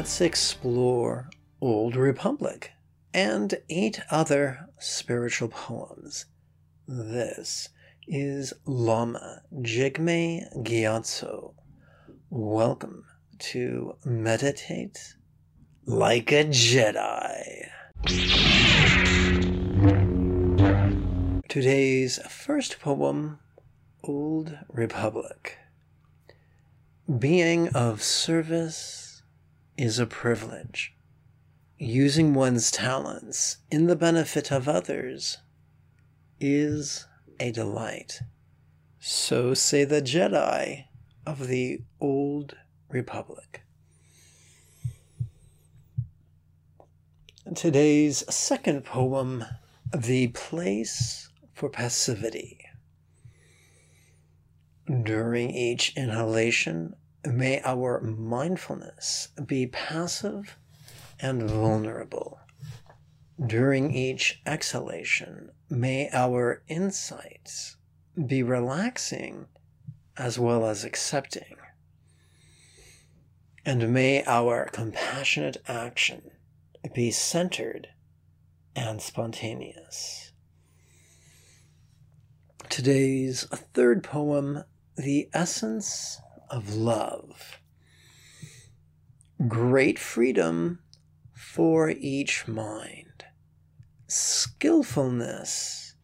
let's explore Old Republic and eight other spiritual poems. This is Lama Jigme Gyatso. Welcome to Meditate Like a Jedi. Today's first poem, Old Republic. Being of service is a privilege. Using one's talents in the benefit of others is a delight. So say the Jedi of the Old Republic. Today's second poem, The Place for Passivity. During each inhalation, may our mindfulness be passive and vulnerable. During each exhalation, may our insights be relaxing as well as accepting. And may our compassionate action be centered and spontaneous. Today's third poem, The Essence of Love. Great freedom for each mind, skillfulness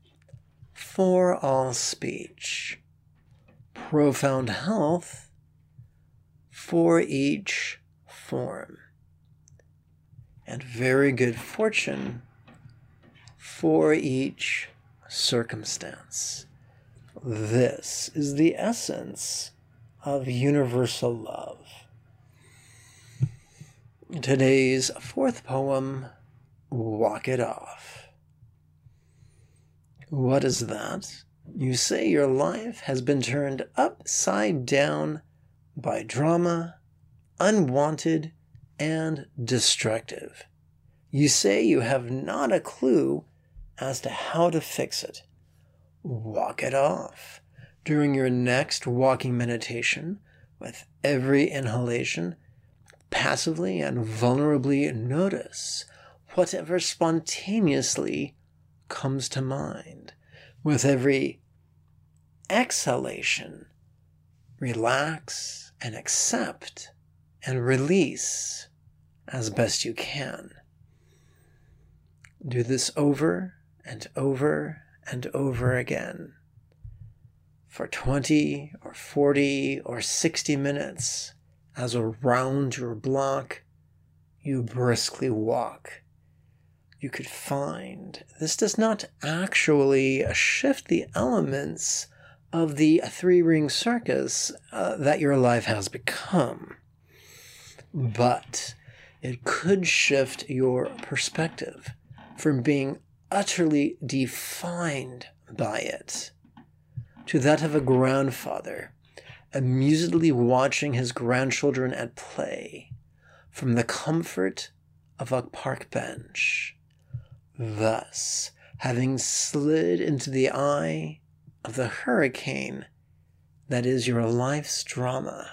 for all speech, profound health for each form, and very good fortune for each circumstance. This is the essence of universal love. Today's fourth poem, Walk It Off. What is that? You say your life has been turned upside down by drama, unwanted, and destructive. You say you have not a clue as to how to fix it. Walk it off. During your next walking meditation, with every inhalation, passively and vulnerably notice whatever spontaneously comes to mind. With every exhalation, relax and accept and release as best you can. Do this over and over and over again for 20 or 40 or 60 minutes as around your block you briskly walk. You could find this does not actually shift the elements of the three ring circus uh, that your life has become, but it could shift your perspective from being utterly defined by it to that of a grandfather amusedly watching his grandchildren at play from the comfort of a park bench, thus having slid into the eye of the hurricane that is your life's drama.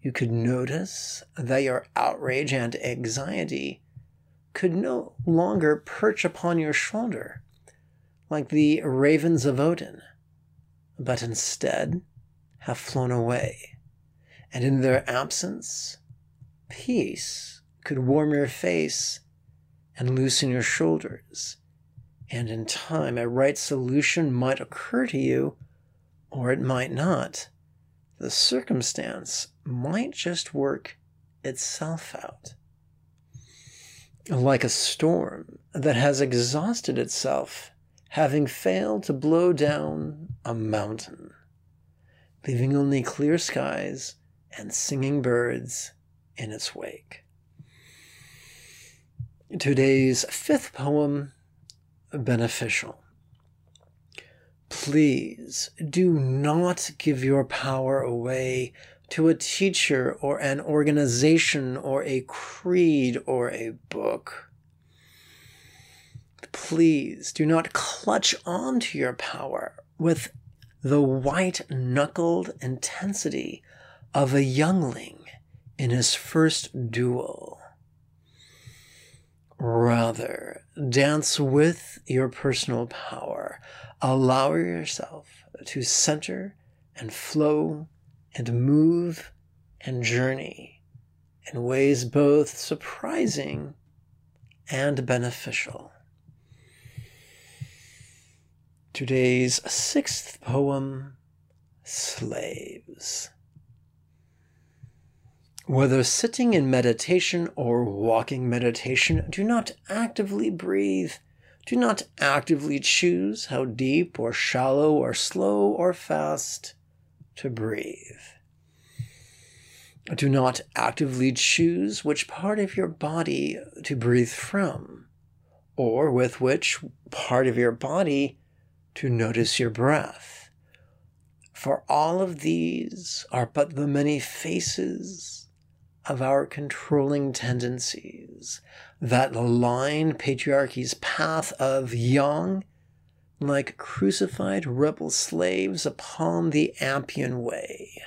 You could notice that your outrage and anxiety could no longer perch upon your shoulder like the ravens of Odin, but instead have flown away, and in their absence, peace could warm your face and loosen your shoulders, and in time a right solution might occur to you, or it might not. The circumstance might just work itself out. Like a storm that has exhausted itself, having failed to blow down a mountain leaving only clear skies and singing birds in its wake. Today's fifth poem, Beneficial. Please do not give your power away to a teacher or an organization or a creed or a book. Please do not clutch on to your power with the white knuckled intensity of a youngling in his first duel. Rather, dance with your personal power. Allow yourself to center and flow and move and journey in ways both surprising and beneficial. Today's sixth poem Slaves. Whether sitting in meditation or walking meditation, do not actively breathe. Do not actively choose how deep or shallow or slow or fast to breathe. Do not actively choose which part of your body to breathe from, or with which part of your body to notice your breath. For all of these are but the many faces of our controlling tendencies that line patriarchy's path of young, like crucified rebel slaves upon the Appian Way.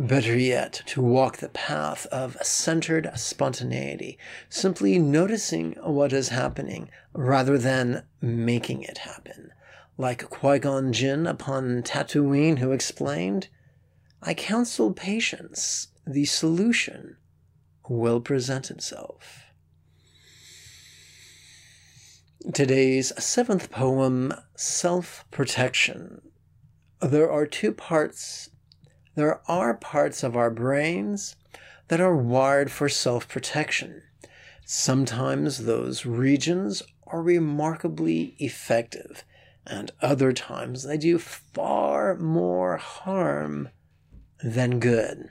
Better yet, to walk the path of centered spontaneity, simply noticing what is happening rather than making it happen. Like Qui Gon Jinn upon Tatooine, who explained, I counsel patience, the solution will present itself. Today's seventh poem, Self Protection. There are two parts there are parts of our brains that are wired for self protection. Sometimes those regions are remarkably effective, and other times they do far more harm than good.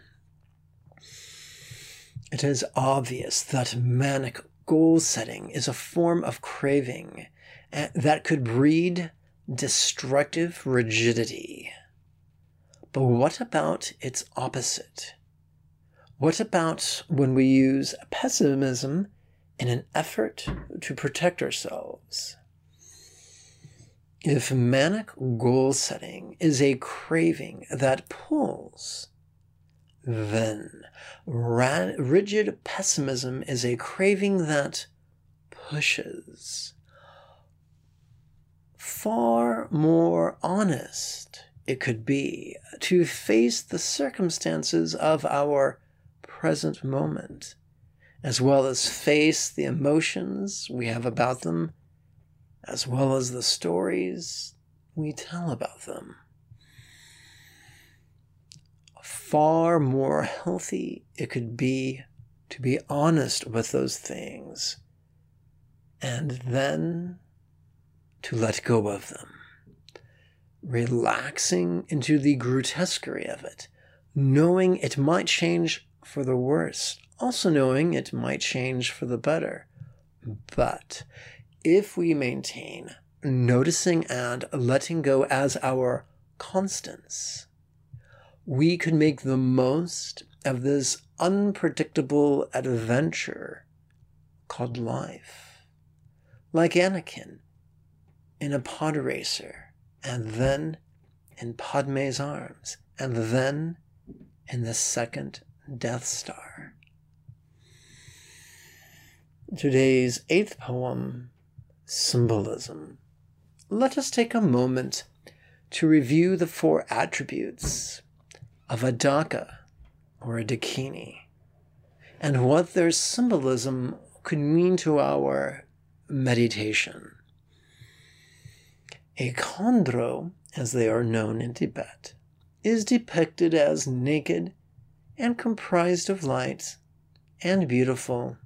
It is obvious that manic goal setting is a form of craving eh, that could breed destructive rigidity. But what about its opposite? What about when we use pessimism in an effort to protect ourselves? If manic goal setting is a craving that pulls, then rigid pessimism is a craving that pushes. Far more honest it could be to face the circumstances of our present moment, as well as face the emotions we have about them, as well as the stories we tell about them. Far more healthy it could be to be honest with those things and then to let go of them relaxing into the grotesquerie of it, knowing it might change for the worse, also knowing it might change for the better. But if we maintain noticing and letting go as our constants, we could make the most of this unpredictable adventure called life. Like Anakin in a pod racer and then in Padme's arms, and then in the second Death Star. Today's eighth poem, Symbolism. Let us take a moment to review the four attributes of a Daka or a Dakini and what their symbolism could mean to our meditation. A khandro, as they are known in Tibet, is depicted as naked and comprised of light and beautiful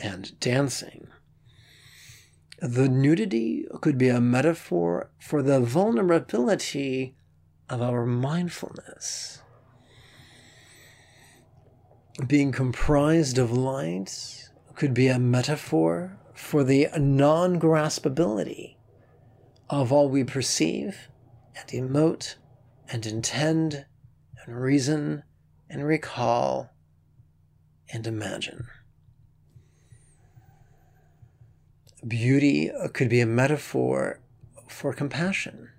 and dancing. The nudity could be a metaphor for the vulnerability of our mindfulness. Being comprised of light could be a metaphor for the non graspability of all we perceive and emote and intend and reason and recall and imagine. Beauty could be a metaphor for compassion,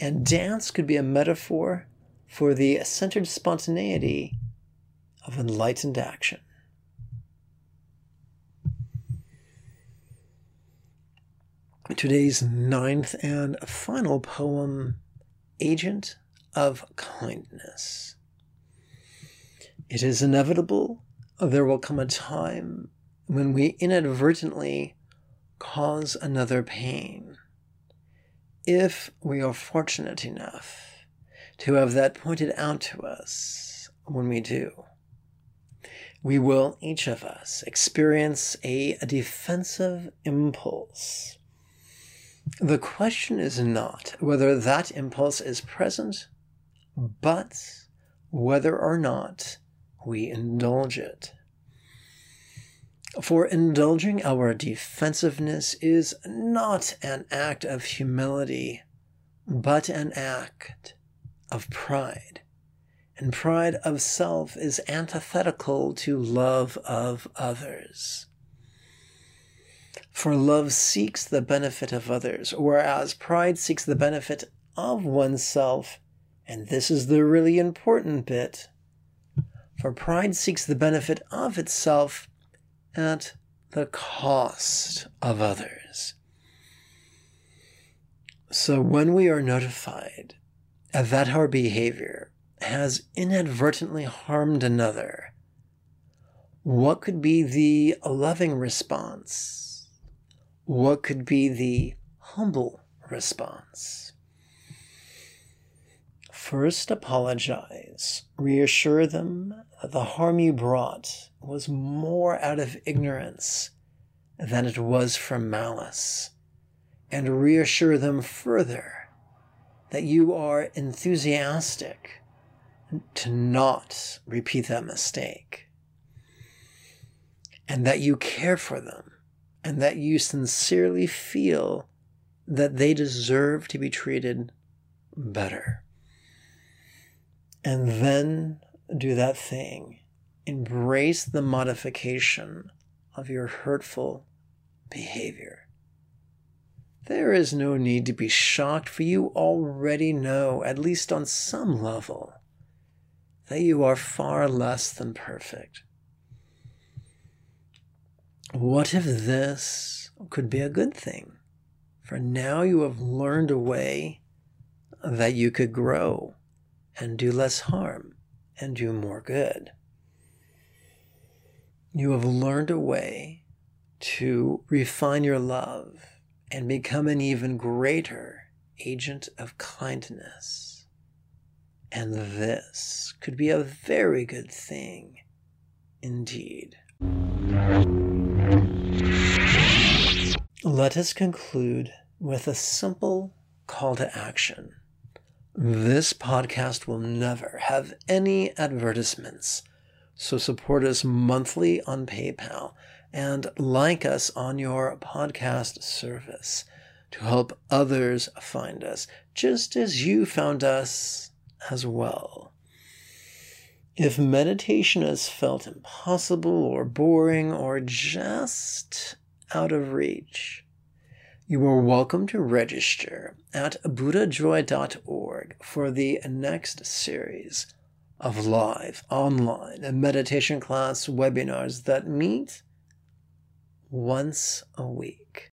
and dance could be a metaphor for the centered spontaneity of enlightened action. Today's ninth and final poem, Agent of Kindness. It is inevitable there will come a time when we inadvertently cause another pain. If we are fortunate enough to have that pointed out to us when we do, we will, each of us, experience a, defensive impulse the question is not whether that impulse is present, but whether or not we indulge it. For indulging our defensiveness is not an act of humility, but an act of pride. And pride of self is antithetical to love of others. For love seeks the benefit of others, whereas pride seeks the benefit of oneself. And this is the really important bit. For pride seeks the benefit of itself at the cost of others. So when we are notified that our behavior has inadvertently harmed another, what could be the loving response? What could be the humble response? First, apologize. Reassure them that the harm you brought was more out of ignorance than it was from malice. And reassure them further that you are enthusiastic to not repeat that mistake. And that you care for them and that you sincerely feel that they deserve to be treated better. And then do that thing. Embrace the modification of your hurtful behavior. There is no need to be shocked, for you already know, at least on some level, that you are far less than perfect. What if this could be a good thing? For now you have learned a way that you could grow and do less harm and do more good. You have learned a way to refine your love and become an even greater agent of kindness. And this could be a very good thing indeed. Let us conclude with a simple call to action. This podcast will never have any advertisements, so support us monthly on PayPal and like us on your podcast service to help others find us, just as you found us as well. If meditation has felt impossible or boring or just out of reach, you are welcome to register at buddhajoy.org for the next series of live online meditation class webinars that meet once a week.